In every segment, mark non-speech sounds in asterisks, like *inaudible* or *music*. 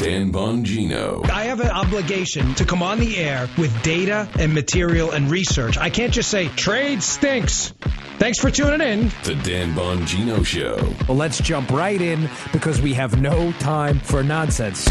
Dan Bongino. I have an obligation to come on the air with data and material and research. I can't just say trade stinks. Thanks for tuning in. The Dan Bongino Show. Well, let's jump right in because we have no time for nonsense.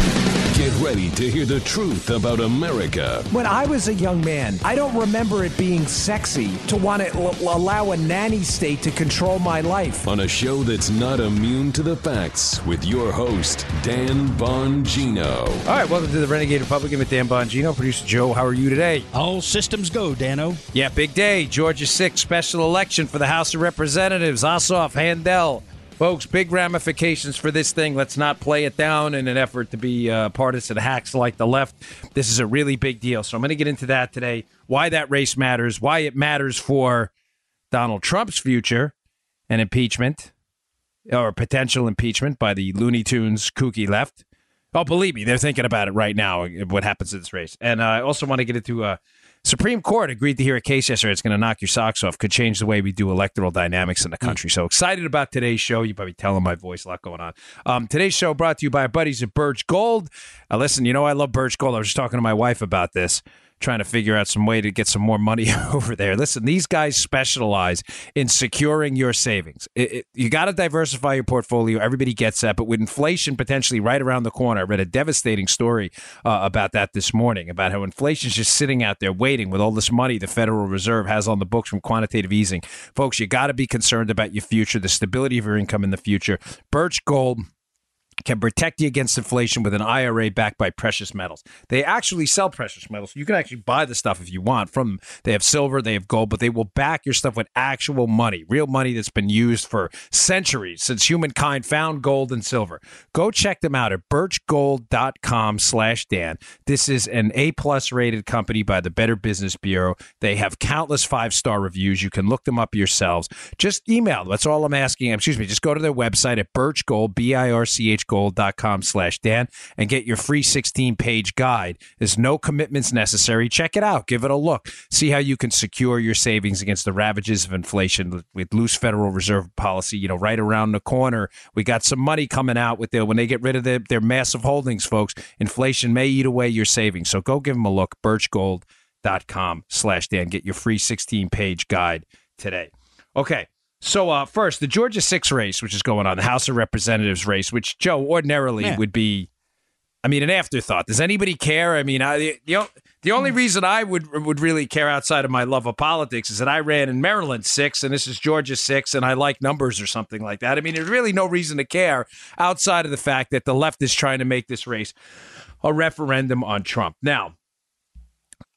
Get ready to hear the truth about America. When I was a young man, I don't remember it being sexy to want to l- allow a nanny state to control my life. On a show that's not immune to the facts with your host, Dan Bongino. All right, welcome to the Renegade Republican with Dan Bongino. Producer Joe, how are you today? All systems go, Dano. Yeah, big day. Georgia 6 special election for the House of Representatives. Ossoff, Handel. Folks, big ramifications for this thing. Let's not play it down in an effort to be uh, partisan hacks like the left. This is a really big deal. So I'm going to get into that today. Why that race matters, why it matters for Donald Trump's future and impeachment or potential impeachment by the Looney Tunes kooky left. Oh, believe me, they're thinking about it right now. What happens to this race? And uh, I also want to get into uh, Supreme Court agreed to hear a case yesterday. It's going to knock your socks off. Could change the way we do electoral dynamics in the country. So excited about today's show. You probably telling my voice, a lot going on. Um, today's show brought to you by our buddies at Birch Gold. Uh, listen, you know I love Birch Gold. I was just talking to my wife about this trying to figure out some way to get some more money *laughs* over there. Listen, these guys specialize in securing your savings. It, it, you got to diversify your portfolio. Everybody gets that. But with inflation potentially right around the corner, I read a devastating story uh, about that this morning about how inflation's just sitting out there waiting with all this money the Federal Reserve has on the books from quantitative easing. Folks, you got to be concerned about your future, the stability of your income in the future. Birch Gold can protect you against inflation with an IRA backed by precious metals. They actually sell precious metals. You can actually buy the stuff if you want from them. They have silver, they have gold, but they will back your stuff with actual money, real money that's been used for centuries since humankind found gold and silver. Go check them out at birchgold.com slash Dan. This is an A plus rated company by the Better Business Bureau. They have countless five star reviews. You can look them up yourselves. Just email. Them. That's all I'm asking. Excuse me. Just go to their website at birchgold, B I R C H gold.com slash Dan and get your free 16 page guide. There's no commitments necessary. Check it out. Give it a look. See how you can secure your savings against the ravages of inflation with loose Federal Reserve policy, you know, right around the corner. We got some money coming out with their, when they get rid of their, their massive holdings, folks, inflation may eat away your savings. So go give them a look. Birchgold.com slash Dan. Get your free 16 page guide today. Okay. So uh, first, the Georgia six race, which is going on, the House of Representatives race, which Joe ordinarily Yeah. would be, I mean, an afterthought. Does anybody care? I mean, I, the the the only reason I would would really care outside of my love of politics is that I ran in Maryland six, and this is Georgia six, and I like numbers or something like that. I mean, there's really no reason to care outside of the fact that the left is trying to make this race a referendum on Trump. Now,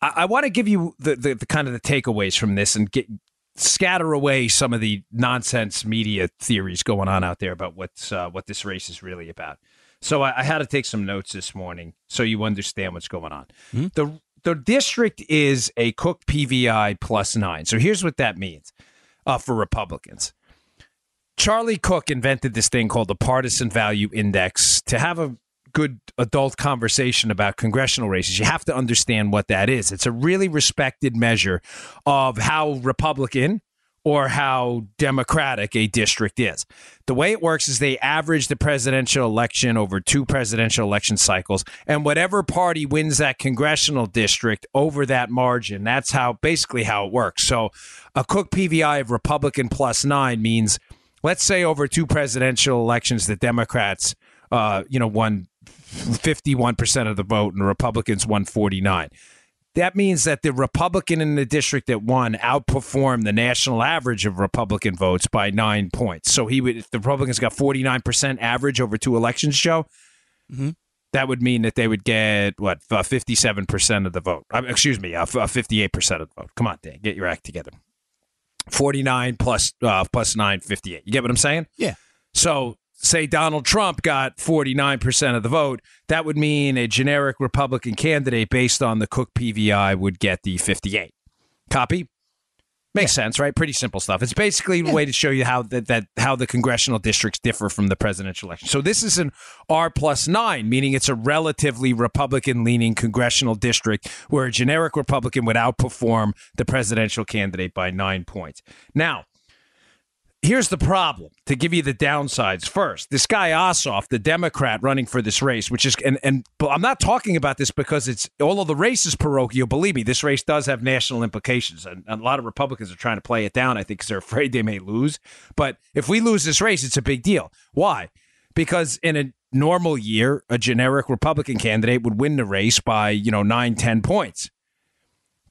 I, I want to give you the, the the kind of the takeaways from this and get scatter away some of the nonsense media theories going on out there about what's uh, what this race is really about. So I, I had to take some notes this morning so you understand what's going on. The the district is a Cook PVI plus nine. So here's what that means uh, for Republicans. Charlie Cook invented this thing called the partisan value index to have a good adult conversation about congressional races. You have to understand what that is. It's a really respected measure of how Republican or how democratic a district is. The way it works is they average the presidential election over two presidential election cycles, and whatever party wins that congressional district over that margin, that's how basically how it works. So a Cook PVI of Republican plus nine means, let's say over two presidential elections, the Democrats, uh, you know, won 51% of the vote and the Republicans won 49 that means that the Republican in the district that won outperformed the national average of Republican votes by nine points. So he would, if the Republicans got 49% average over two elections, Joe, that would mean that they would get, what, uh, 57% of the vote. Uh, excuse me, uh, uh, 58% of the vote. Come on, Dan, get your act together. 49 plus, uh, plus 9, 58. You get what I'm saying? Yeah. So say Donald Trump got 49% of the vote, that would mean a generic Republican candidate based on the Cook PVI would get the 58. Copy? Makes sense, right? Pretty simple stuff. It's basically a way to show you how that, that how the congressional districts differ from the presidential election. So this is an R plus nine, meaning it's a relatively Republican leaning congressional district where a generic Republican would outperform the presidential candidate by nine points. Now, here's the problem to give you the downsides. First this guy ossoff the democrat running for this race which is and, and i'm not talking about this because it's all of the race is parochial. Believe me this race does have national implications and, a lot of republicans are trying to play it down i think because they're *laughs* afraid they may lose. But if we lose this race it's a big deal. Why? Because in a normal year a generic republican candidate would win the race by you know 9 10 points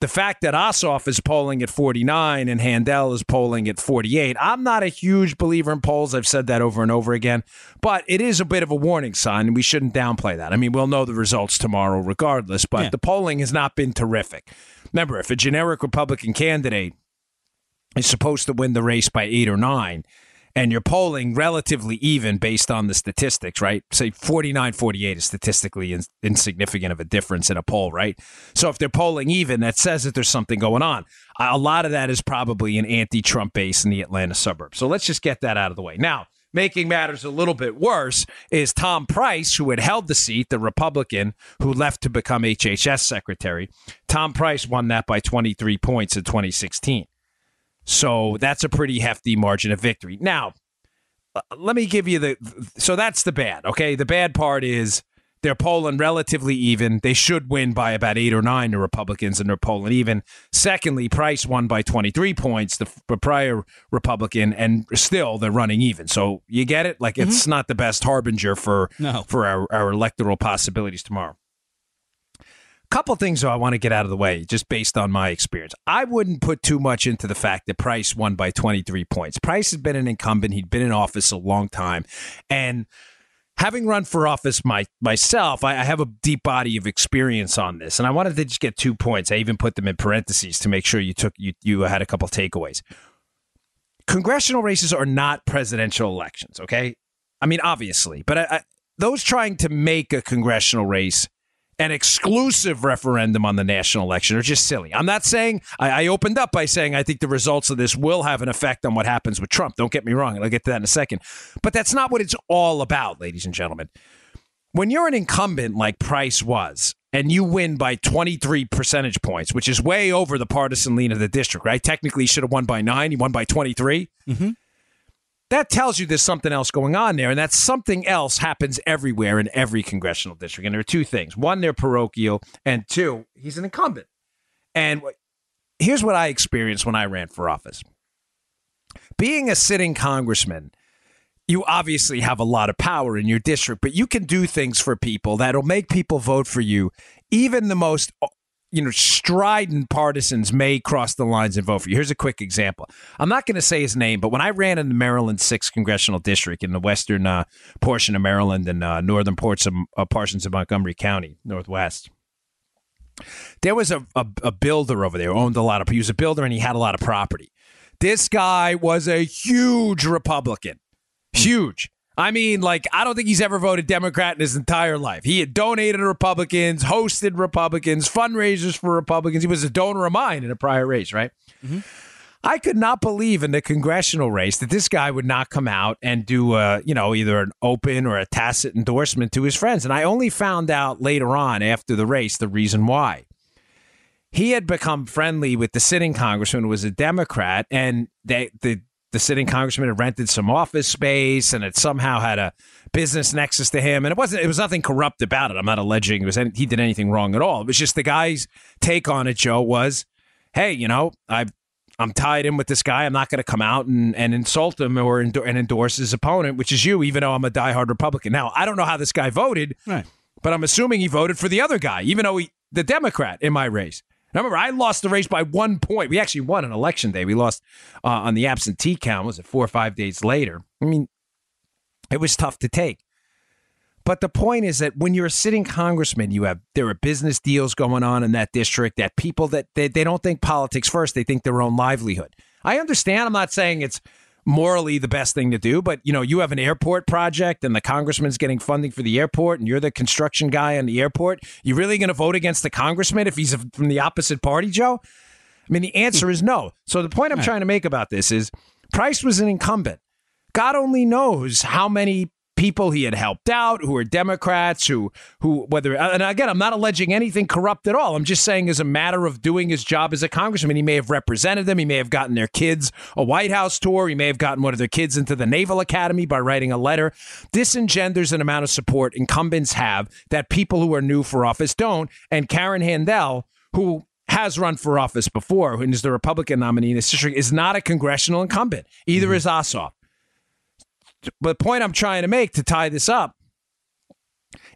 the fact that Ossoff is polling at 49 and Handel is polling at 48, I'm not a huge believer in polls. I've said that over and over again, but it is a bit of a warning sign, and we shouldn't downplay that. I mean, we'll know the results tomorrow regardless, but yeah. the polling has not been terrific. Remember, if a generic Republican candidate is supposed to win the race by eight or nine, and you're polling relatively even based on the statistics, right? Say 49 48 is statistically in, insignificant of a difference in a poll, right? So if they're polling even, that says that there's something going on. A lot of that is probably an anti Trump base in the Atlanta suburbs. So let's just get that out of the way. Now, making matters a little bit worse is Tom Price, who had held the seat, the Republican who left to become HHS secretary. Tom Price won that by 23 points in 2016. So that's a pretty hefty margin of victory. Now, uh, let me give you the. So that's the bad. Okay, the bad part is they're polling relatively even. They should win by about eight or nine, the Republicans, and they're polling even. Secondly, Price won by 23 points, the, prior Republican, and still they're running even. So you get it? Like it's mm-hmm. not the best harbinger for no. for our, our electoral possibilities tomorrow couple things though I want to get out of the way, just based on my experience. I wouldn't put too much into the fact that Price won by 23 points. Price has been an incumbent; he'd been in office a long time, and having run for office my, myself, I, I have a deep body of experience on this, and I wanted to just get two points. I even put them in parentheses to make sure you took you you had a couple takeaways. Congressional races are not presidential elections, okay? I mean, obviously, but I, I, those trying to make a congressional race an exclusive referendum on the national election are just silly. I'm not saying I, I, opened up by saying I think the results of this will have an effect on what happens with Trump. Don't get me wrong, I'll get to that in a second. But that's not what it's all about, ladies and gentlemen. When you're an incumbent like Price was, and you win by 23 percentage points, which is way over the partisan lean of the district, right? Technically, he should have won by nine. He won by 23. Mm-hmm that tells you there's something else going on there. And that something else happens everywhere in every congressional district. And there are two things one, they're parochial, and two, he's an incumbent. And here's what I experienced when I ran for office being a sitting congressman, you obviously have a lot of power in your district, but you can do things for people that'll make people vote for you, even the most you know, strident partisans may cross the lines and vote for you. Here's a quick example. I'm not going to say his name, but when I ran in the Maryland 6th congressional district in the western uh, portion of Maryland and uh, northern parts of, uh, portions of Montgomery County, Northwest, there was a, a, a builder over there, owned a lot of, he was a builder and he had a lot of property. This guy was a huge Republican, huge. I mean, like, I don't think he's ever voted Democrat in his entire life. He had donated to Republicans, hosted Republicans, fundraisers for Republicans. He was a donor of mine in a prior race, right? Mm-hmm. I could not believe in the congressional race that this guy would not come out and do, a, you know, either an open or a tacit endorsement to his friends. And I only found out later on after the race the reason why. He had become friendly with the sitting congressman, who was a Democrat, and they, the the sitting congressman had rented some office space and it somehow had a business nexus to him. And it wasn't, it was nothing corrupt about it. I'm not alleging it was any, he did anything wrong at all. It was just the guy's take on it, Joe, was, hey, you know, I, I'm tied in with this guy. I'm not going to come out and, and insult him or and endorse his opponent, which is you, even though I'm a diehard Republican. Now, I don't know how this guy voted, right. but I'm assuming he voted for the other guy, even though he, the Democrat in my race. Now, remember, I lost the race by one point. We actually won on election day. We lost uh, on the absentee count. Was it four or five days later? I mean, it was tough to take. But the point is that when you're a sitting congressman, you have there are business deals going on in that district. That people that they, they don't think politics first; they think their own livelihood. I understand. I'm not saying it's morally the best thing to do. But you know, you have an airport project, and the congressman's getting funding for the airport, and you're the construction guy on the airport. You really going to vote against the congressman if he's from the opposite party, Joe? I mean, the answer is no. So the point I'm trying to make about this is Price was an incumbent. God only knows how many people he had helped out who are Democrats who who whether and again I'm not alleging anything corrupt at all. I'm just saying as a matter of doing his job as a congressman, he may have represented them, he may have gotten their kids a White House tour, he may have gotten one of their kids into the Naval Academy by writing a letter. This engenders an amount of support incumbents have that people who are new for office don't. And Karen Handel, who has run for office before and is the Republican nominee in this district, is not a congressional incumbent. Either mm-hmm. is Ossoff. But the point I'm trying to make to tie this up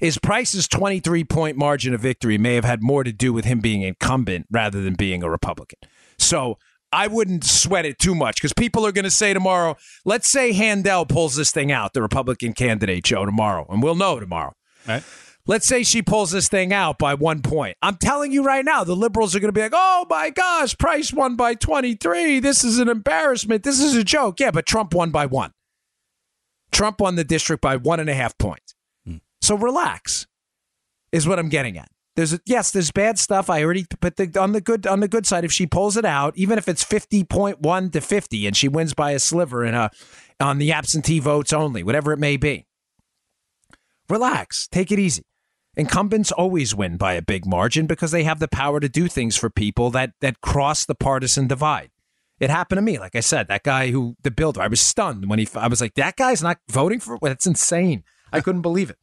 is Price's 23 point margin of victory may have had more to do with him being incumbent rather than being a Republican. So I wouldn't sweat it too much because people are going to say tomorrow, let's say Handel pulls this thing out, the Republican candidate, Joe, tomorrow, and we'll know tomorrow. Right. Let's say she pulls this thing out by one point. I'm telling you right now, the liberals are going to be like, oh my gosh, Price won by 23. This is an embarrassment. This is a joke. Yeah, but Trump won by one. Trump won the district by one and a half points. Hmm. So relax, is what I'm getting at. There's a, yes, there's bad stuff. I already put the on the good on the good side. If she pulls it out, even if it's fifty point one to fifty, and she wins by a sliver in a on the absentee votes only, whatever it may be, relax, take it easy. Incumbents always win by a big margin because they have the power to do things for people that that cross the partisan divide. It happened to me. Like I said, that guy who the builder, I was stunned when he. I was like, that guy's not voting for. That's insane. I couldn't believe it.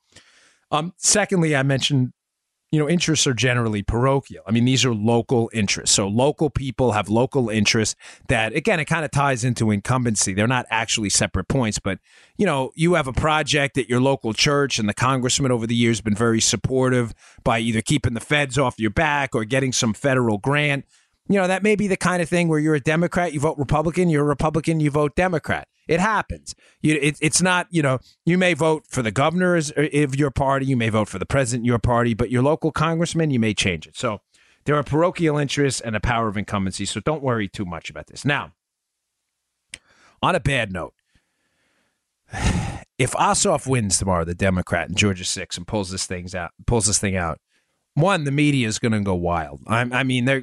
Um. Secondly, I mentioned, you know, interests are generally parochial. I mean, these are local interests. So local people have local interests that, again, it kind of ties into incumbency. They're not actually separate points, but you know, you have a project at your local church, and the congressman over the years been very supportive by either keeping the feds off your back or getting some federal grant you know, that may be the kind of thing where you're a Democrat, you vote Republican, you're a Republican, you vote Democrat. It happens. You, it, it's not, you know, you may vote for the governor uh, of your party, you may vote for the president your party, but your local congressman, you may change it. So there are parochial interests and a power of incumbency. So don't worry too much about this. Now, on a bad note, *sighs* if Ossoff wins tomorrow, the Democrat in Georgia six, and pulls this things out, pulls this thing out, one, the media is going to go wild. I, I mean, they're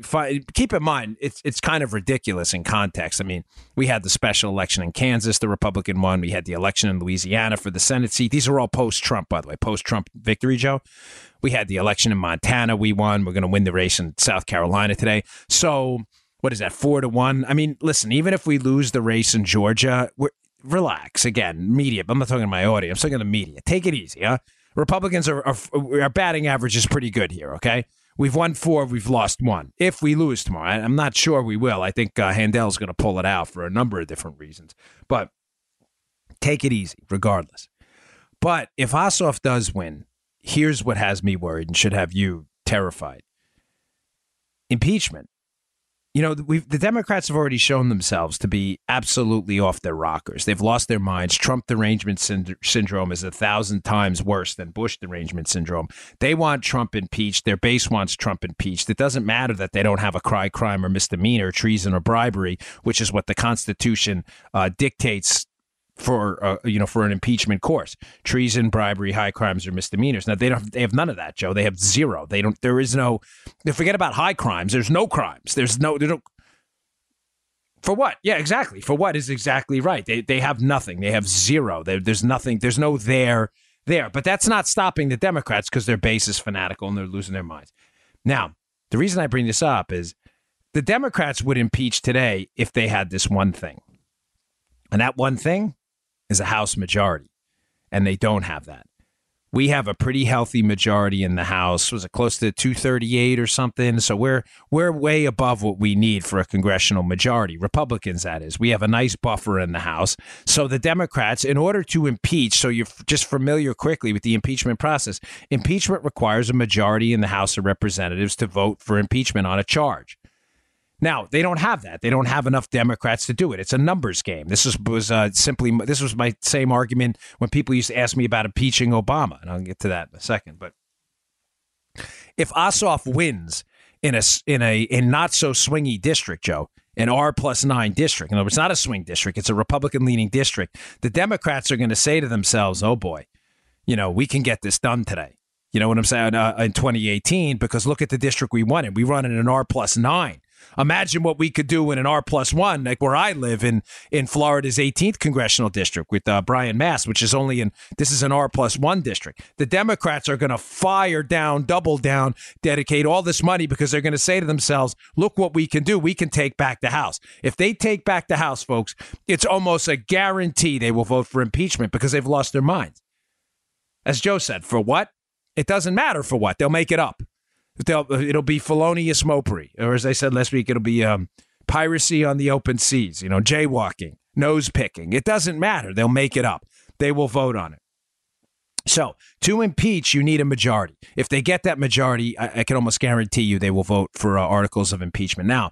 keep in mind it's it's kind of ridiculous in context. I mean, we had the special election in Kansas, the Republican one. We had the election in Louisiana for the Senate seat. These are all post-Trump, by the way, post-Trump victory, Joe. We had the election in Montana. We won. We're going to win the race in South Carolina today. So, what is that? Four to one. I mean, listen. Even if we lose the race in Georgia, relax. Again, media. I'm not talking to my audience. I'm talking to the media. Take it easy, huh? Republicans are, are our batting average is pretty good here. Okay, we've won four, we've lost one. If we lose tomorrow, I'm not sure we will. I think uh, Handel's going to pull it out for a number of different reasons, but take it easy, regardless. But if Ossoff does win, here's what has me worried and should have you terrified: impeachment you know, the Democrats have already shown themselves to be absolutely off their rockers. They've lost their minds. Trump derangement synd- syndrome is a thousand times worse than Bush derangement syndrome. They want Trump impeached. Their base wants Trump impeached. It doesn't matter that they don't have a cry, crime, or misdemeanor, treason, or bribery, which is what the Constitution uh, dictates for uh, you know for an impeachment course treason bribery high crimes or misdemeanors. Now they don't they have none of that joe. They have zero. They don't there is no forget about high crimes. There's no crimes. There's no there's no for what? Yeah exactly. For what is exactly right? They they have nothing. They have zero. There's nothing there's no there there. But that's not stopping the democrats because their base is fanatical and they're losing their minds. Now the reason i bring this up is the democrats would impeach today if they had this one thing. And that one thing is a House majority, and they don't have that. We have a pretty healthy majority in the House. Was it close to 238 or something? So we're we're way above what we need for a congressional majority. Republicans, that is. We have a nice buffer in the House. So the Democrats, in order to impeach, so you're just familiar quickly with the impeachment process, impeachment requires a majority in the House of Representatives to vote for impeachment on a charge. Now they don't have that. They don't have enough Democrats to do it. It's a numbers game. This was was uh, simply this was my same argument when people used to ask me about impeaching Obama, and I'll get to that in a second. But if Ossoff wins in a in a in not so swingy district, Joe, an R plus nine district, no, it's not a swing district. It's a Republican leaning district. The Democrats are going to say to themselves, "Oh boy, you know we can get this done today." You know what I'm saying? Uh, in 2018, because look at the district we won in. We run in an R plus nine Imagine what we could do in an R plus one, like where I live in in Florida's 18th congressional district with uh, Brian Mast, which is only in this is an R plus one district. The Democrats are going to fire down, double down, dedicate all this money because they're going to say to themselves, "Look what we can do. We can take back the House." If they take back the House, folks, it's almost a guarantee they will vote for impeachment because they've lost their minds. As Joe said, for what? It doesn't matter for what. They'll make it up. They'll, it'll be felonious mopery, or as I said last week, it'll be um, piracy on the open seas. You know, jaywalking, nose picking. It doesn't matter. They'll make it up. They will vote on it. So to impeach, you need a majority. If they get that majority, I, I can almost guarantee you they will vote for uh, articles of impeachment. Now,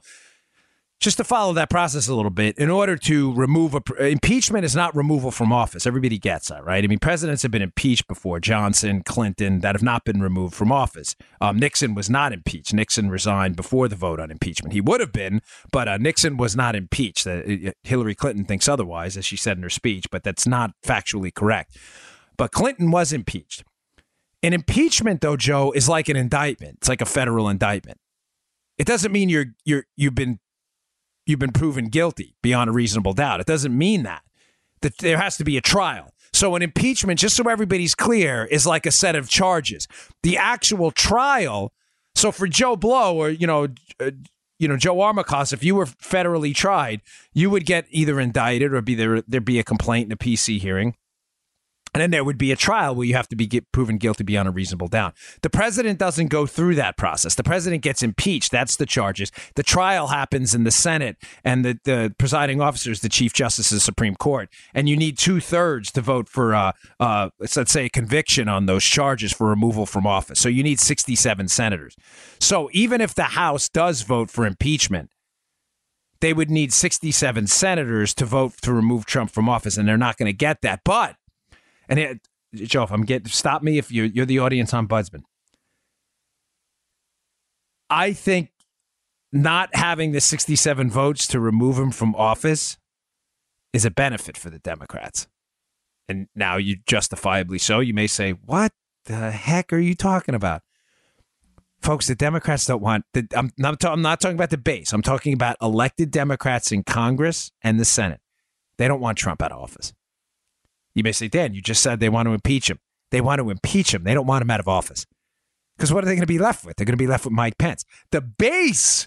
just to follow that process a little bit, in order to remove a impeachment is not removal from office. Everybody gets that, right? I mean, presidents have been impeached before, Johnson, Clinton, that have not been removed from office. Um, Nixon was not impeached. Nixon resigned before the vote on impeachment. He would have been, but uh, Nixon was not impeached. Uh, Hillary Clinton thinks otherwise, as she said in her speech, but that's not factually correct. But Clinton was impeached. An impeachment, though, Joe, is like an indictment. It's like a federal indictment. It doesn't mean you're you're you've been you've been proven guilty beyond a reasonable doubt. It doesn't mean that. That there has to be a trial. So an impeachment, just so everybody's clear, is like a set of charges. The actual trial. So for Joe Blow or you know, uh, you know Joe Armacost, if you were federally tried, you would get either indicted or be there. There'd be a complaint in a PC hearing. And then there would be a trial where you have to be get, proven guilty beyond a reasonable doubt. The president doesn't go through that process. The president gets impeached. That's the charges. The trial happens in the Senate, and the, the presiding officer is the Chief Justice of the Supreme Court. And you need two thirds to vote for, uh, uh, let's say, a conviction on those charges for removal from office. So you need 67 senators. So even if the House does vote for impeachment, they would need 67 senators to vote to remove Trump from office, and they're not going to get that. But and it, Joe, I'm getting stop me if you're you're the audience ombudsman. I think not having the 67 votes to remove him from office is a benefit for the Democrats. And now you justifiably so. You may say, "What the heck are you talking about?" Folks, the Democrats don't want. The, I'm, not, I'm not talking about the base. I'm talking about elected Democrats in Congress and the Senate. They don't want Trump out of office. You may say, Dan, you just said they want to impeach him. They want to impeach him. They don't want him out of office. Because what are they going to be left with? They're going to be left with Mike Pence. The base,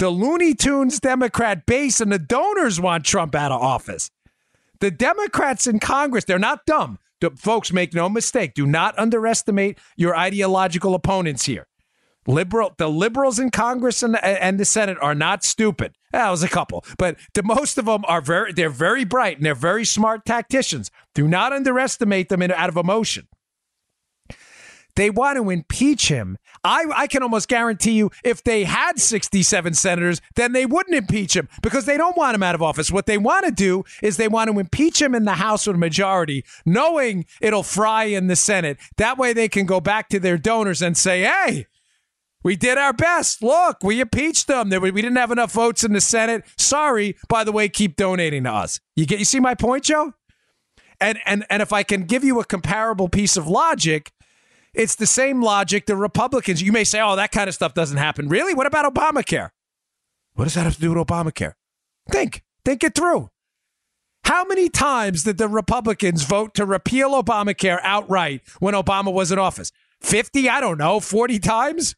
the Looney Tunes Democrat base, and the donors want Trump out of office. The Democrats in Congress, they're not dumb. The, folks, make no mistake. Do not underestimate your ideological opponents here. Liberal, the liberals in Congress and, and the Senate are not stupid. That was a couple, but the most of them are very, they're very bright and they're very smart tacticians. Do not underestimate them in, out of emotion. They want to impeach him. I, I can almost guarantee you if they had 67 senators, then they wouldn't impeach him because they don't want him out of office. What they want to do is they want to impeach him in the House with a majority, knowing it'll fry in the Senate. That way they can go back to their donors and say, hey, we did our best. Look, we impeached them. We didn't have enough votes in the Senate. Sorry. By the way, keep donating to us. You get you see my point, Joe? And and and if I can give you a comparable piece of logic, it's the same logic the Republicans. You may say, "Oh, that kind of stuff doesn't happen." Really? What about Obamacare? What does that have to do with Obamacare? Think. Think it through. How many times did the Republicans vote to repeal Obamacare outright when Obama was in office? 50, I don't know, 40 times?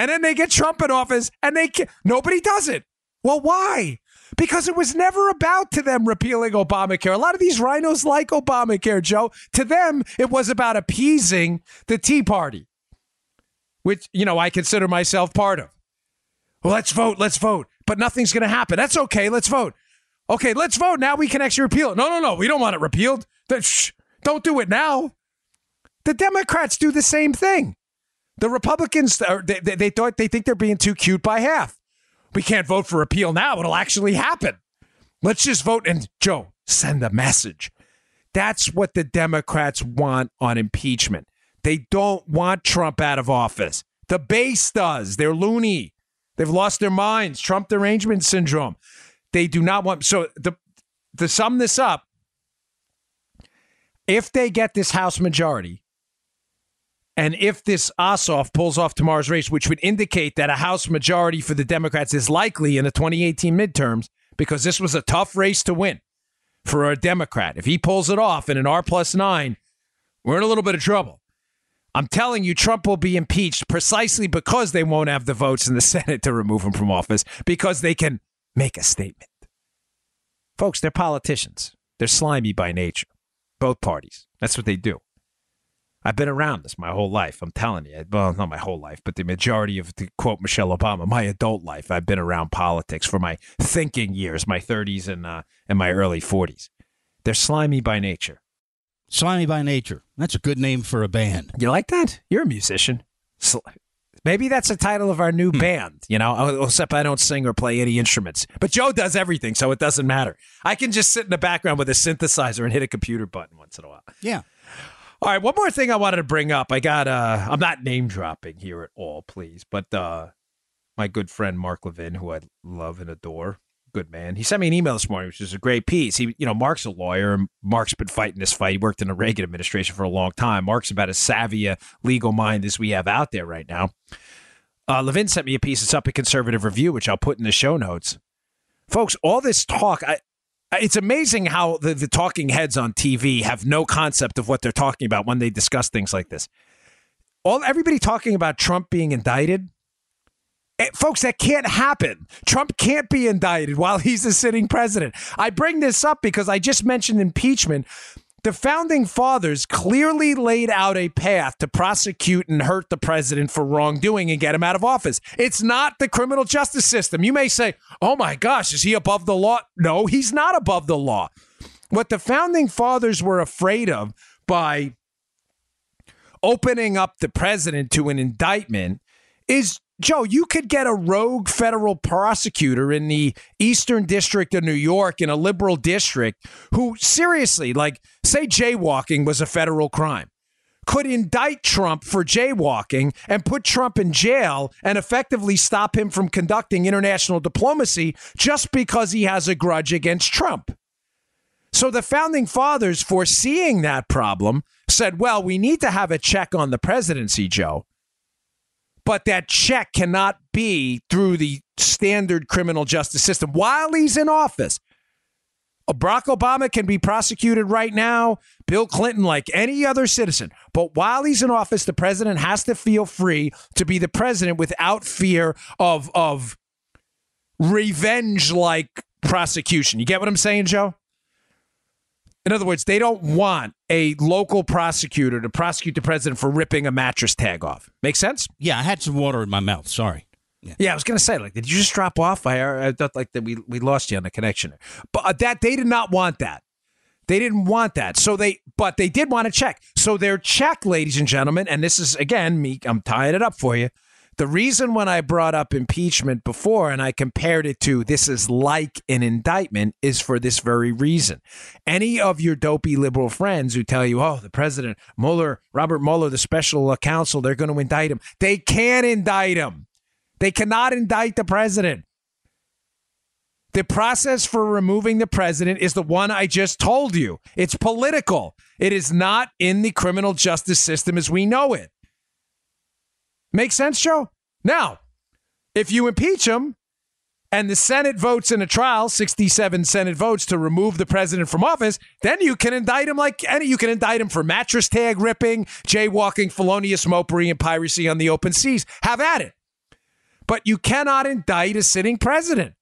And then they get Trump in office and they nobody does it. Well, why? Because it was never about to them repealing Obamacare. A lot of these RINOs like Obamacare, Joe. To them, it was about appeasing the Tea Party, which, you know, I consider myself part of. Well, let's vote, let's vote. But nothing's going to happen. That's okay, let's vote. Okay, let's vote. Now we can actually repeal it. No, no, no. We don't want it repealed. Shh, don't do it now. The Democrats do the same thing. The Republicans, they, they, thought they think they're being too cute by half. We can't vote for repeal now. It'll actually happen. Let's just vote and Joe, send a message. That's what the Democrats want on impeachment. They don't want Trump out of office. The base does. They're loony. They've lost their minds. Trump derangement syndrome. They do not want. So the to sum this up, if they get this House majority, And if this Ossoff pulls off tomorrow's race, which would indicate that a House majority for the Democrats is likely in the 2018 midterms, because this was a tough race to win for a Democrat. If he pulls it off in an R plus nine, we're in a little bit of trouble. I'm telling you, Trump will be impeached precisely because they won't have the votes in the *laughs* Senate to remove him from office, because they can make a statement. Folks, they're politicians. They're slimy by nature, both parties. That's what they do. I've been around this my whole life. I'm telling you. Well, not my whole life, but the majority of, to quote Michelle Obama, my adult life, I've been around politics for my thinking years, my 30s and, uh, and my early 40s. They're slimy by nature. Slimy by nature. That's a good name for a band. You like that? You're a musician. Maybe that's the title of our new band, you know, oh, except I don't sing or play any instruments. But Joe does everything, so it doesn't matter. I can just sit in the background with a synthesizer and hit a computer button once in a while. Yeah. All right, one more thing I wanted to bring up. I got uh I'm not name dropping here at all, please, but uh my good friend Mark Levin, who I love and adore, good man. He sent me an email this morning, which is a great piece. He, you know, Mark's a lawyer. and Mark's been fighting this fight. He worked in the Reagan administration for a long time. Mark's about as savvy a legal mind as we have out there right now. Uh, Levin sent me a piece. It's up at Conservative Review, which I'll put in the show notes. Folks, all this talk, I, it's amazing how the, the talking heads on TV have no concept of what they're talking about when they discuss things like this. All everybody talking about Trump being indicted. Eh, folks, that can't happen. Trump can't be indicted while he's a sitting president. I bring this up because I just mentioned impeachment. The founding fathers clearly laid out a path to prosecute and hurt the president for wrongdoing and get him out of office. It's not the criminal justice system. You may say, oh my gosh, is he above the law? No, he's not above the law. What the founding fathers were afraid of by opening up the president to an indictment is Joe, you could get a rogue federal prosecutor in the Eastern District of New York in a liberal district who, seriously, like, say jaywalking was a federal crime, could indict Trump for jaywalking and put Trump in jail and effectively stop him from conducting international diplomacy just because he has a grudge against Trump. So the founding fathers, foreseeing that problem, said, well, we need to have a check on the presidency, Joe but that check cannot be through the standard criminal justice system while he's in office. Uh, Barack Obama can be prosecuted right now, Bill Clinton, like any other citizen. But while he's in office, the president has to feel free to be the president without fear of, of revenge like prosecution. You get what I'm saying, Joe? In other words, they don't want a local prosecutor to prosecute the president for ripping a mattress tag off. Make sense? Yeah, I had some water in my mouth. Sorry. Yeah, yeah I was going to say, like, did you just drop off? I, I thought like that we we lost you on the connection, but uh, that they did not want that. They didn't want that. So they, but they did want to check. So their check, ladies and gentlemen, and this is again me. I'm tying it up for you. The reason when I brought up impeachment before and I compared it to this is like an indictment is for this very reason. Any of your dopey liberal friends who tell you, oh, the president, Mueller, Robert Mueller, the special counsel, they're going to indict him. They can't indict him. They cannot indict the president. The process for removing the president is the one I just told you. It's political. It is not in the criminal justice system as we know it. Make sense, Joe? Now, if you impeach him and the Senate votes in a trial, 67 Senate votes to remove the president from office, then you can indict him like any. You can indict him for mattress tag ripping, jaywalking, felonious mopery, and piracy on the open seas. Have at it. But you cannot indict a sitting president.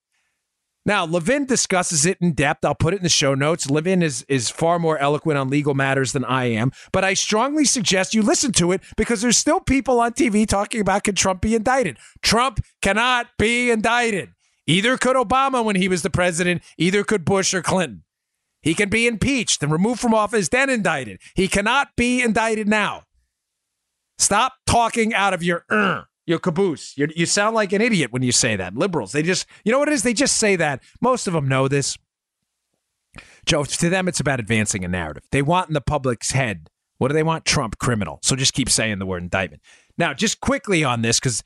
Now, Levin discusses it in depth. I'll put it in the show notes. Levin is, is far more eloquent on legal matters than I am, but I strongly suggest you listen to it because there's still people on TV talking about can Trump be indicted. Trump cannot be indicted. Either could Obama when he was the president, either could Bush or Clinton. He can be impeached and removed from office, then indicted. He cannot be indicted now. Stop talking out of your uh your caboose. You're, you sound like an idiot when you say that. Liberals, they just, you know what it is? They just say that. Most of them know this. Joe, to them, it's about advancing a narrative. They want in the public's head, what do they want? Trump criminal. So just keep saying the word indictment. Now, just quickly on this, because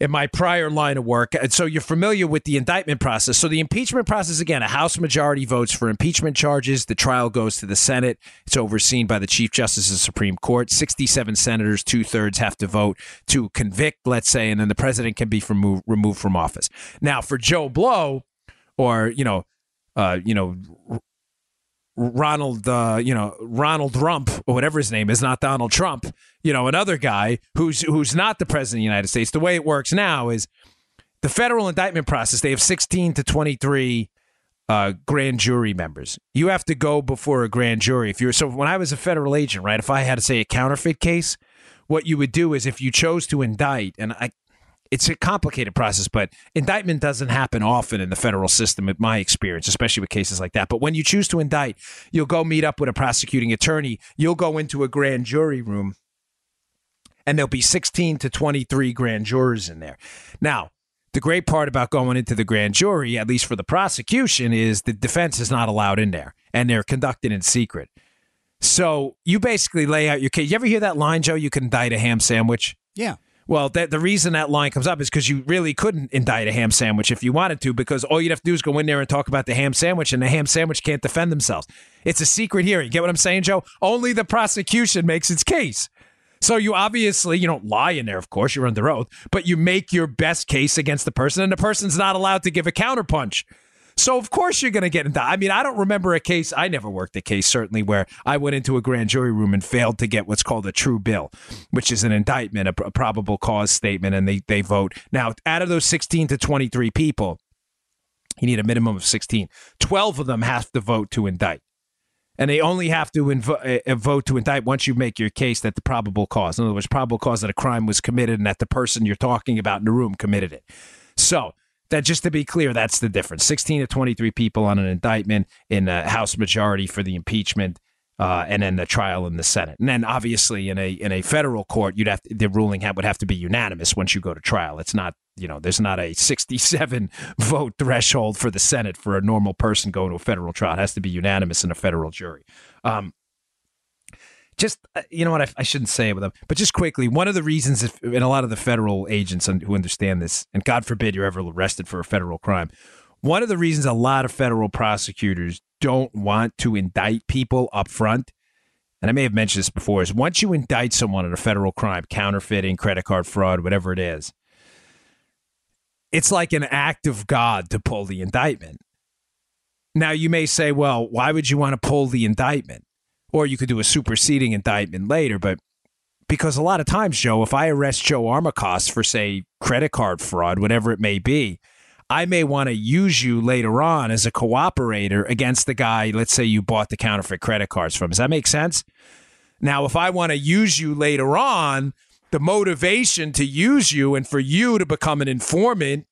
in my prior line of work. And so you're familiar with the indictment process. So the impeachment process, again, a House majority votes for impeachment charges. The trial goes to the Senate. It's overseen by the Chief Justice of the Supreme Court. 67 senators, two thirds have to vote to convict, let's say, and then the president can be removed, removed from office. Now, for Joe Blow, or, you know, uh, you know, Ronald, uh, you know, Ronald Rump or whatever his name is, not Donald Trump, you know, another guy who's who's not the president of the United States. The way it works now is the federal indictment process. They have 16 to 23 uh, grand jury members. You have to go before a grand jury. If you're so, when I was a federal agent, right? If I had to say a counterfeit case, what you would do is if you chose to indict, and I it's a complicated process, but indictment doesn't happen often in the federal system, in my experience, especially with cases like that. But when you choose to indict, you'll go meet up with a prosecuting attorney. You'll go into a grand jury room, and there'll be 16 to 23 grand jurors in there. Now, the great part about going into the grand jury, at least for the prosecution, is the defense is not allowed in there, and they're conducted in secret. So you basically lay out your case. You ever hear that line, Joe? You can indict a ham sandwich. Yeah. Well, that, the reason that line comes up is because you really couldn't indict a ham sandwich if you wanted to, because all you'd have to do is go in there and talk about the ham sandwich, and the ham sandwich can't defend themselves. It's a secret hearing. Get what I'm saying, Joe? Only the prosecution makes its case. So you obviously you don't lie in there, of course, you're under oath, but you make your best case against the person, and the person's not allowed to give a counterpunch. So of course you're going to get into. I mean, I don't remember a case. I never worked a case certainly where I went into a grand jury room and failed to get what's called a true bill, which is an indictment, a, a probable cause statement, and they they vote. Now, out of those 16 to 23 people, you need a minimum of 16. 12 of them have to vote to indict. And they only have to invo- uh, vote to indict once you make your case that the probable cause, in other words, probable cause that a crime was committed and that the person you're talking about in the room committed it. So that just to be clear, that's the difference. 16 to 23 people on an indictment in a House majority for the impeachment. Uh, and then the trial in the Senate, and then obviously in a in a federal court, you'd have to, the ruling would have to be unanimous once you go to trial. It's not you know there's not a 67 *laughs* vote threshold for the Senate for a normal person going to a federal trial. It has to be unanimous in a federal jury. Um, just uh, you know what I, I, shouldn't say it with them, but just quickly, one of the reasons, if, and a lot of the federal agents who understand this, and God forbid you're ever arrested for a federal crime, one of the reasons a lot of federal prosecutors don't want to indict people up front, and I may have mentioned this before, is once you indict someone in a federal crime, counterfeiting, credit card fraud, whatever it is, it's like an act of God to pull the indictment. Now you may say, well, why would you want to pull the indictment? Or you could do a superseding indictment later. But because a lot of times, Joe, if I arrest Joe Armacost for, say, credit card fraud, whatever it may be, I may want to use you later on as a cooperator against the guy, let's say you bought the counterfeit credit cards from. Does that make sense? Now, if I want to use you later on, the motivation to use you and for you to become an informant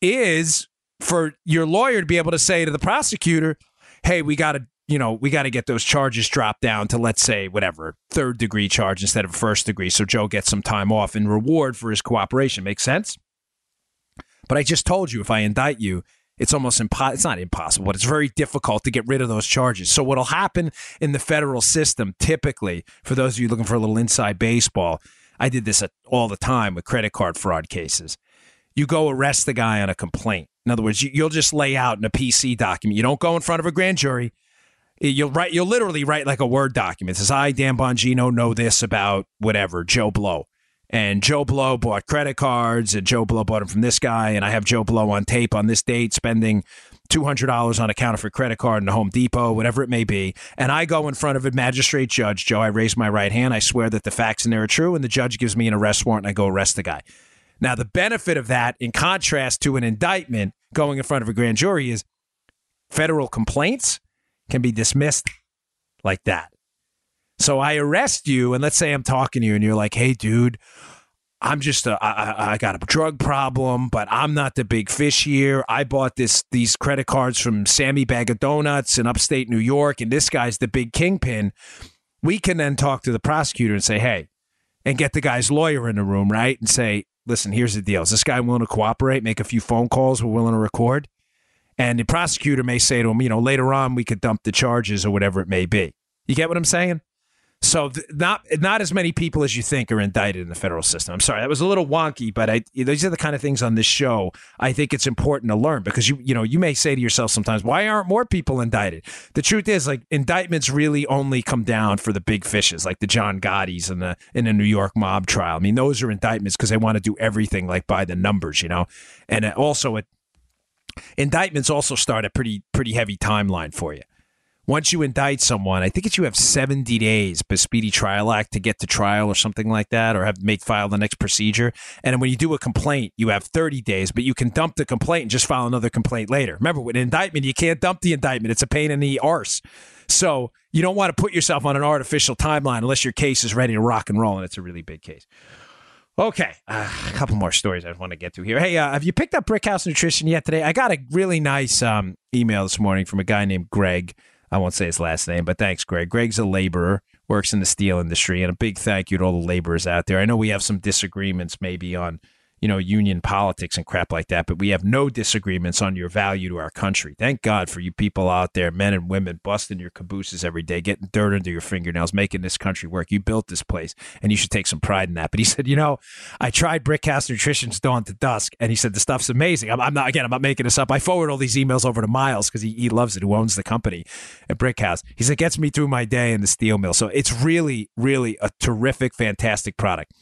is for your lawyer to be able to say to the prosecutor, hey, we got to you know, we got to get those charges dropped down to let's say whatever third degree charge instead of first degree, so Joe gets some time off in reward for his cooperation. Makes sense. But I just told you, if I indict you, it's almost impossible. It's not impossible, but it's very difficult to get rid of those charges. So what'll happen in the federal system, typically, for those of you looking for a little inside baseball, I did this all the time with credit card fraud cases. You go arrest the guy on a complaint. In other words, you'll just lay out in a PC document. You don't go in front of a grand jury. You'll write. You'll literally write like a word document. It says, "I, Dan Bongino, know this about whatever Joe Blow." and Joe Blow bought credit cards, and Joe Blow bought them from this guy, and I have Joe Blow on tape on this date spending two hundred dollars on a counterfeit credit card in a Home Depot, whatever it may be, and I go in front of a magistrate judge, Joe. I raise my right hand, I swear that the facts in there are true, and the judge gives me an arrest warrant, and I go arrest the guy. Now, the benefit of that, in contrast to an indictment going in front of a grand jury, is federal complaints can be dismissed like that. So I arrest you, and let's say I'm talking to you, and you're like, "Hey, dude, I'm just a, I, I got a drug problem, but I'm not the big fish here. I bought this these credit cards from Sammy Bag of Donuts in upstate New York, and this guy's the big kingpin." We can then talk to the prosecutor and say, "Hey," and get the guy's lawyer in the room, right, and say, "Listen, here's the deal. Is this guy willing to cooperate? Make a few phone calls. We're willing to record." And the prosecutor may say to him, you know, later on we could dump the charges or whatever it may be. You get what I'm saying? So th- not not as many people as you think are indicted in the federal system. I'm sorry, that was a little wonky, but I, these are the kind of things on this show I think it's important to learn because you you know you may say to yourself sometimes, why aren't more people indicted? The truth is, like indictments really only come down for the big fishes, like the John Gotti's and the in a New York mob trial. I mean, those are indictments because they want to do everything like by the numbers, you know, and uh, also it indictments also start a pretty pretty heavy timeline for you once you indict someone, I think it's you have 70 days by Speedy Trial Act to get to trial or something like that, or have make file the next procedure. And when you do a complaint, you have 30 days, but you can dump the complaint and just file another complaint later. Remember, with an indictment, you can't dump the indictment. It's a pain in the arse. So you don't want to put yourself on an artificial timeline unless your case is ready to rock and roll, and it's a really big case. Okay, uh, a couple more stories I want to get to here. Hey, uh, have you picked up Brickhouse Nutrition yet today? I got a really nice um, email this morning from a guy named Greg. I won't say his last name, but thanks, Greg. Greg's a laborer, works in the steel industry, and a big thank you to all the laborers out there. I know we have some disagreements maybe on you know, union politics and crap like that, but we have no disagreements on your value to our country. Thank God for you people out there, men and women, busting your cabooses every day, getting dirt under your fingernails, making this country work. You built this place, and you should take some pride in that. But he *laughs* said, you know, I tried Brickhouse Nutrition's Dawn to Dusk, and he said the stuff's amazing. I'm, I'm not again, I'm not making this up. I forward all these emails over to Miles because he, he loves it, who owns the company at Brickhouse. He said, gets me through my day in the steel mill. So it's really, really a terrific, fantastic product.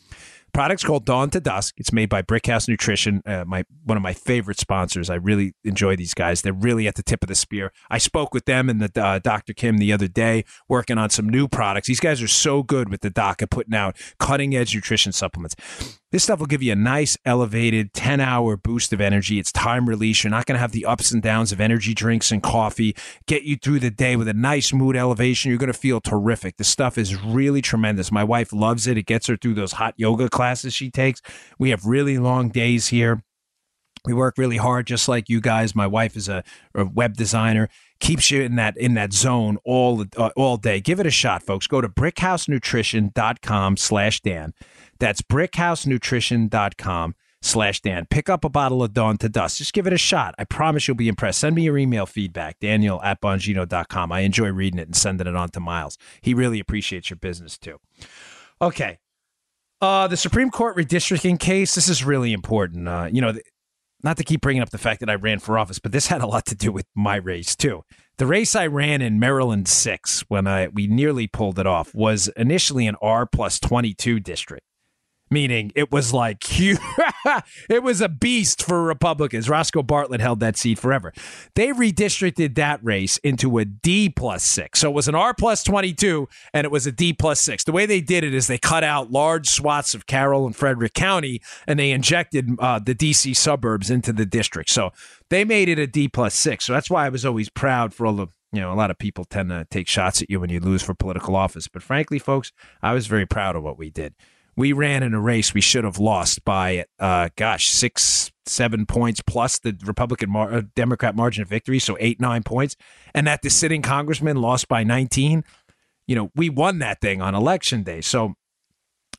Product's called Dawn to Dusk. It's made by Brickhouse Nutrition, uh, my one of my favorite sponsors. I really enjoy these guys. They're really at the tip of the spear. I spoke with them and the uh, Dr. Kim the other day, working on some new products. These guys are so good with the doc at putting out cutting edge nutrition supplements. This stuff will give you a nice, elevated 10 hour boost of energy. It's time release. You're not going to have the ups and downs of energy drinks and coffee. Get you through the day with a nice mood elevation. You're going to feel terrific. This stuff is really tremendous. My wife loves it. It gets her through those hot yoga classes she takes. We have really long days here. We work really hard, just like you guys. My wife is a, a web designer keeps you in that in that zone all uh, all day. Give it a shot, folks. Go to brickhousenutrition.com slash Dan. That's brickhousenutrition.com slash Dan. Pick up a bottle of Dawn to Dusk. Just give it a shot. I promise you'll be impressed. Send me your email feedback, daniel at bongino.com. I enjoy reading it and sending it on to Miles. He really appreciates your business too. Okay. Uh, the Supreme Court redistricting case, this is really important. Uh, you know, not to keep bringing up the fact that I ran for office, but this *laughs* had a lot to do with my race too. The race I ran in Maryland 6 when I we nearly pulled it off was initially an R plus 22 district meaning it was like *laughs* it was a beast for Republicans. Roscoe Bartlett held that seat forever. They redistricted that race into a D plus six. So it was an R plus 22 and it was a D plus six. The way they did it is they cut out large swaths of Carroll and Frederick County and they injected uh, the DC suburbs into the district. So they made it a D plus six. So that's why I was always proud for all the you know, a lot of people tend to take shots at you when you lose for political office. But frankly, folks, I was very proud of what we did we ran in a race we should have lost by, uh, gosh, six, seven points plus the Republican mar- uh, Democrat margin of victory, so eight, nine points, and that the sitting congressman lost by 19. You know, we won that thing on election day. So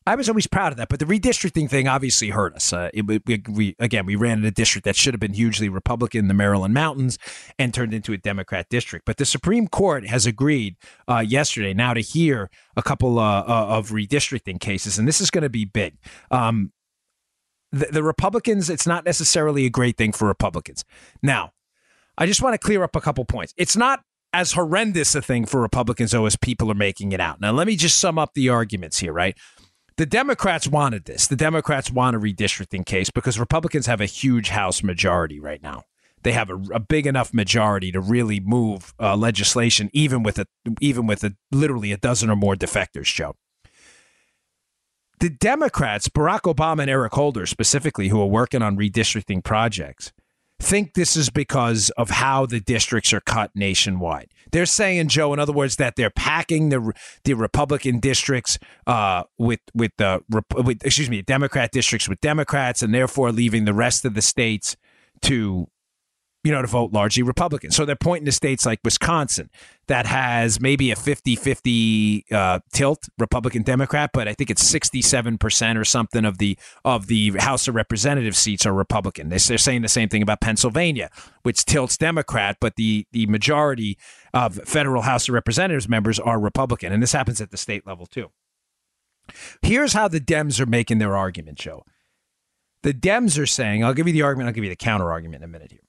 I was always proud of that, but the redistricting thing obviously hurt us. Uh, it, we, we, again, we ran in a district that should have been hugely Republican, the Maryland Mountains, and turned into a Democrat district. But the Supreme Court has agreed uh, yesterday now to hear a couple uh, uh of redistricting cases, and this is going to be big. Um, the, the Republicans, it's not necessarily a great thing for Republicans. Now, I just want to clear up a couple points. It's not as horrendous a thing for Republicans, though, as people are making it out. Now, let me just sum up the arguments here, right? The Democrats wanted this. The Democrats want a redistricting case because Republicans have a huge House majority right now. They have a, a big enough majority to really move uh, legislation, even with a even with a literally a dozen or more defectors. Joe, the Democrats, Barack Obama and Eric Holder specifically, who are working on redistricting projects, think this is because of how the districts are cut nationwide. They're saying, Joe, in other words, that they're packing the the Republican districts uh, with with the with, excuse me Democrat districts with Democrats, and therefore leaving the rest of the states to you know, to vote largely Republican. So they're pointing to states like Wisconsin that has maybe a 50 50 uh, tilt, Republican Democrat, but I think it's 67% or something of the of the House of Representative seats are Republican. They're saying the same thing about Pennsylvania, which tilts Democrat, but the, the majority of federal House of Representatives members are Republican. And this happens at the state level too. Here's how the Dems are making their argument, Joe. The Dems are saying, I'll give you the argument, I'll give you the counter argument in a minute here.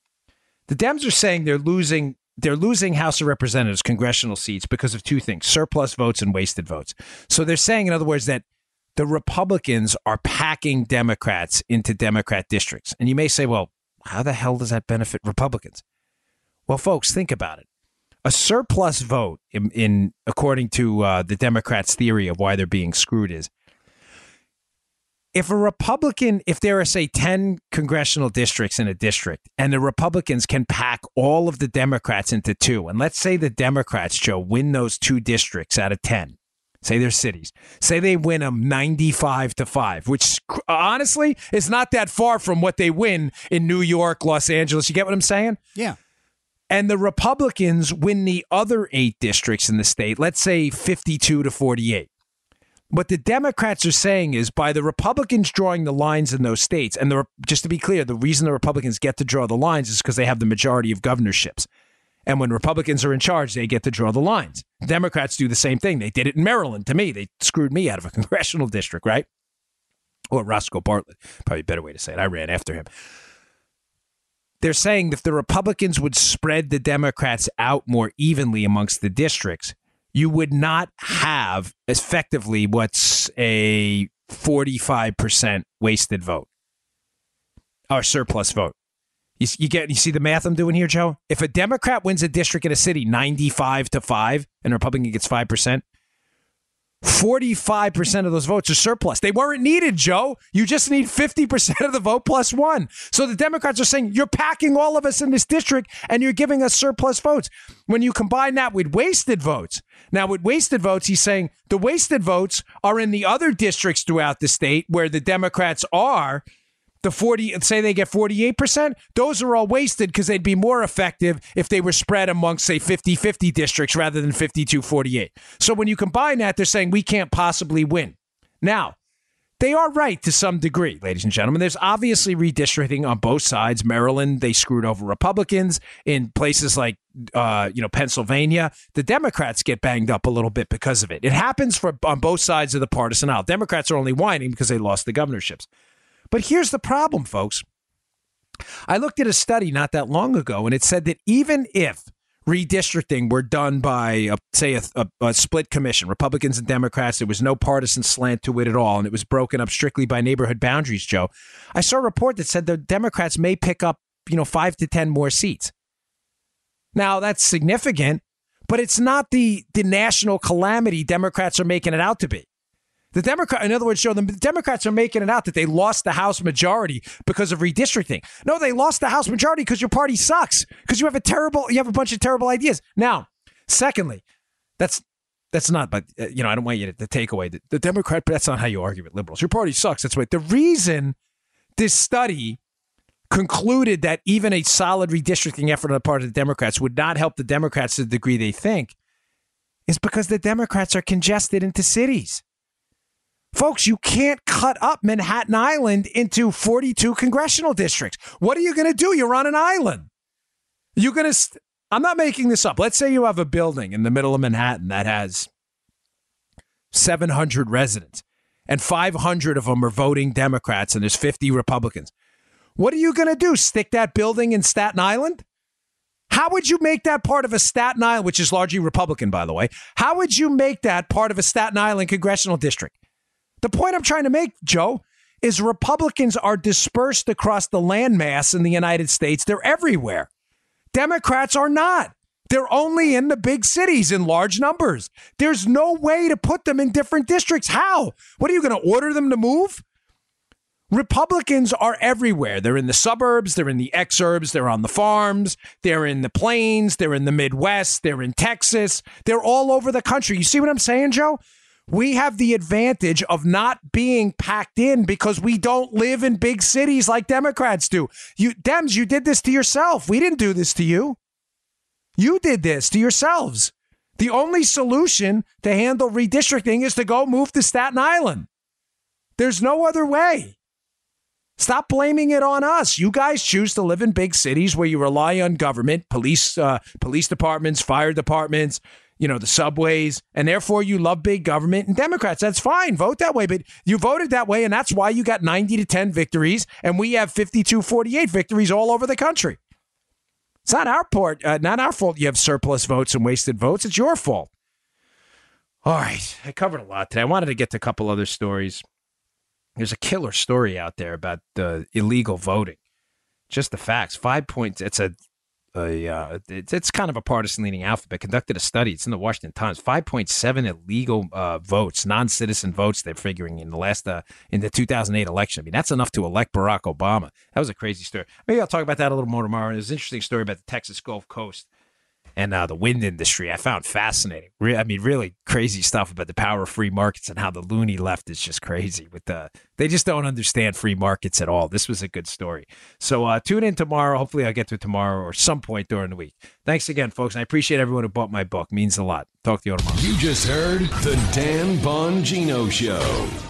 The Dems are saying they're losing they're losing House of Representatives congressional seats because of two things: surplus votes and wasted votes. So they're saying, in other words, that the Republicans are packing Democrats into Democrat districts. And you may say, well, how the hell does that benefit Republicans? Well, folks, think about it. A surplus vote, in, in according to uh, the Democrats' theory of why they're being screwed, is if a Republican, if there are, say, 10 congressional districts in a district, and the Republicans can pack all of the Democrats into two, and let's say the Democrats, Joe, win those two districts out of 10, say they're cities, say they win them 95 to 5, which honestly is not that far from what they win in New York, Los Angeles. You get what I'm saying? Yeah. And the Republicans win the other eight districts in the state, let's say 52 to 48 what the Democrats are saying is by the Republicans drawing the lines in those states, and the, just to be clear, the reason the Republicans get to draw the lines is because they have the majority of governorships. And when Republicans are in charge, they get to draw the lines. Democrats do the same thing. They did it in Maryland to me. They screwed me out of a *laughs* congressional district, right? Or Roscoe Bartlett, probably a better way to say it. I ran after him. They're saying if the Republicans would spread the Democrats out more evenly amongst the districts, you would not have effectively what's a 45% wasted vote or surplus vote. You, you, get you see the math I'm doing here, Joe? If a Democrat wins a district in a city 95 to 5 and a Republican gets 5%, 45% of those votes are surplus. They weren't needed, Joe. You just need 50% of the vote plus one. So the Democrats are saying you're packing all of us in this district and you're giving us surplus votes. When you combine that with wasted votes, now with wasted votes, he's saying the wasted votes are in the other districts throughout the state where the Democrats are the 40 say they get 48% those are all wasted because they'd be more effective if they were spread amongst say 50-50 districts rather than 52-48 so when you combine that they're saying we can't possibly win now they are right to some degree, ladies and gentlemen. There's obviously redistricting on both sides. Maryland, they screwed over Republicans. In places like, uh, you know, Pennsylvania, the Democrats get banged up a little bit because of it. It happens for on both sides of the partisan aisle. Democrats are only whining because they lost the governorships. But here's the problem, folks. I looked at a study not that long ago, and it said that even if redistricting were done by, a, say, a, a, a, split commission, Republicans and Democrats, there was no partisan slant to it at all, and it was broken up strictly by neighborhood boundaries, Joe. I saw a report that said the Democrats may pick up, you know, five to 10 more seats. Now, that's significant, but it's not the, the national calamity Democrats are making it out to be. The Democrat, in other words, Joe, the Democrats are making it out that they lost the House majority because of redistricting. No, they lost the House majority because your party sucks. Because you have a terrible, you have a bunch of terrible ideas. Now, secondly, that's that's not, but uh, you know, I don't want you to, to take away the, the Democrat. But that's not how you argue with liberals. Your party sucks. That's right. The reason this study concluded that even a solid redistricting effort on the part of the Democrats would not help the Democrats to the degree they think is because the Democrats are congested into cities. Folks, you can't cut up Manhattan Island into 42 congressional districts. What are you going to do? You're on an island. You're going to. St- I'm not making this up. Let's say you have a building in the middle of Manhattan that has 700 residents, and 500 of them are voting Democrats, and there's 50 Republicans. What are you going to do? Stick that building in Staten Island? How would you make that part of a Staten Island, which is largely Republican, by the way? How would you make that part of a Staten Island congressional district? The point I'm trying to make, Joe, is Republicans are dispersed across the landmass in the United States. They're everywhere. Democrats are not. They're only in the big cities in large numbers. There's no way to put them in different districts. How? What are you going to order them to move? Republicans are everywhere. They're in the suburbs, they're in the exurbs, they're on the farms, they're in the plains, they're in the Midwest, they're in Texas, they're all over the country. You see what I'm saying, Joe? We have the advantage of not being packed in because we don't live in big cities like Democrats do. You Dems, you did this to yourself. We didn't do this to you. You did this to yourselves. The only solution to handle redistricting is to go move to Staten Island. There's no other way. Stop blaming it on us. You guys choose to live in big cities where you rely on government, police, uh, police departments, fire departments, you know, the subways, and therefore you love big government and Democrats. That's fine. Vote that way. But you voted that way, and that's why you got 90 to 10 victories, and we have 52 48 victories all over the country. It's not our part, uh, not our fault you have surplus votes and wasted votes. It's your fault. All right. I covered a lot today. I wanted to get to a couple other stories. There's a killer story out there about the illegal voting. Just the facts. Five points. It's a a uh, it's, it's kind of a partisan leaning alphabet conducted a study. It's in the Washington Times. Five point seven illegal uh, votes, non citizen votes. They're figuring in the last uh, in the 2008 election. I mean, that's enough to elect Barack Obama. That was a crazy story. Maybe I'll talk about that a little more tomorrow. There's an interesting story about the Texas Gulf Coast and uh, the wind industry. I found fascinating. Re- I mean, really crazy stuff about the power of free markets and how the loony left is just crazy. With the they just don't understand free markets at all. This was a good story. So uh, tune in tomorrow. Hopefully, I'll get to it tomorrow or some point during the week. Thanks again, folks. I appreciate everyone who bought my book. Means a lot. Talk to you tomorrow. You just heard the Dan Bongino Show.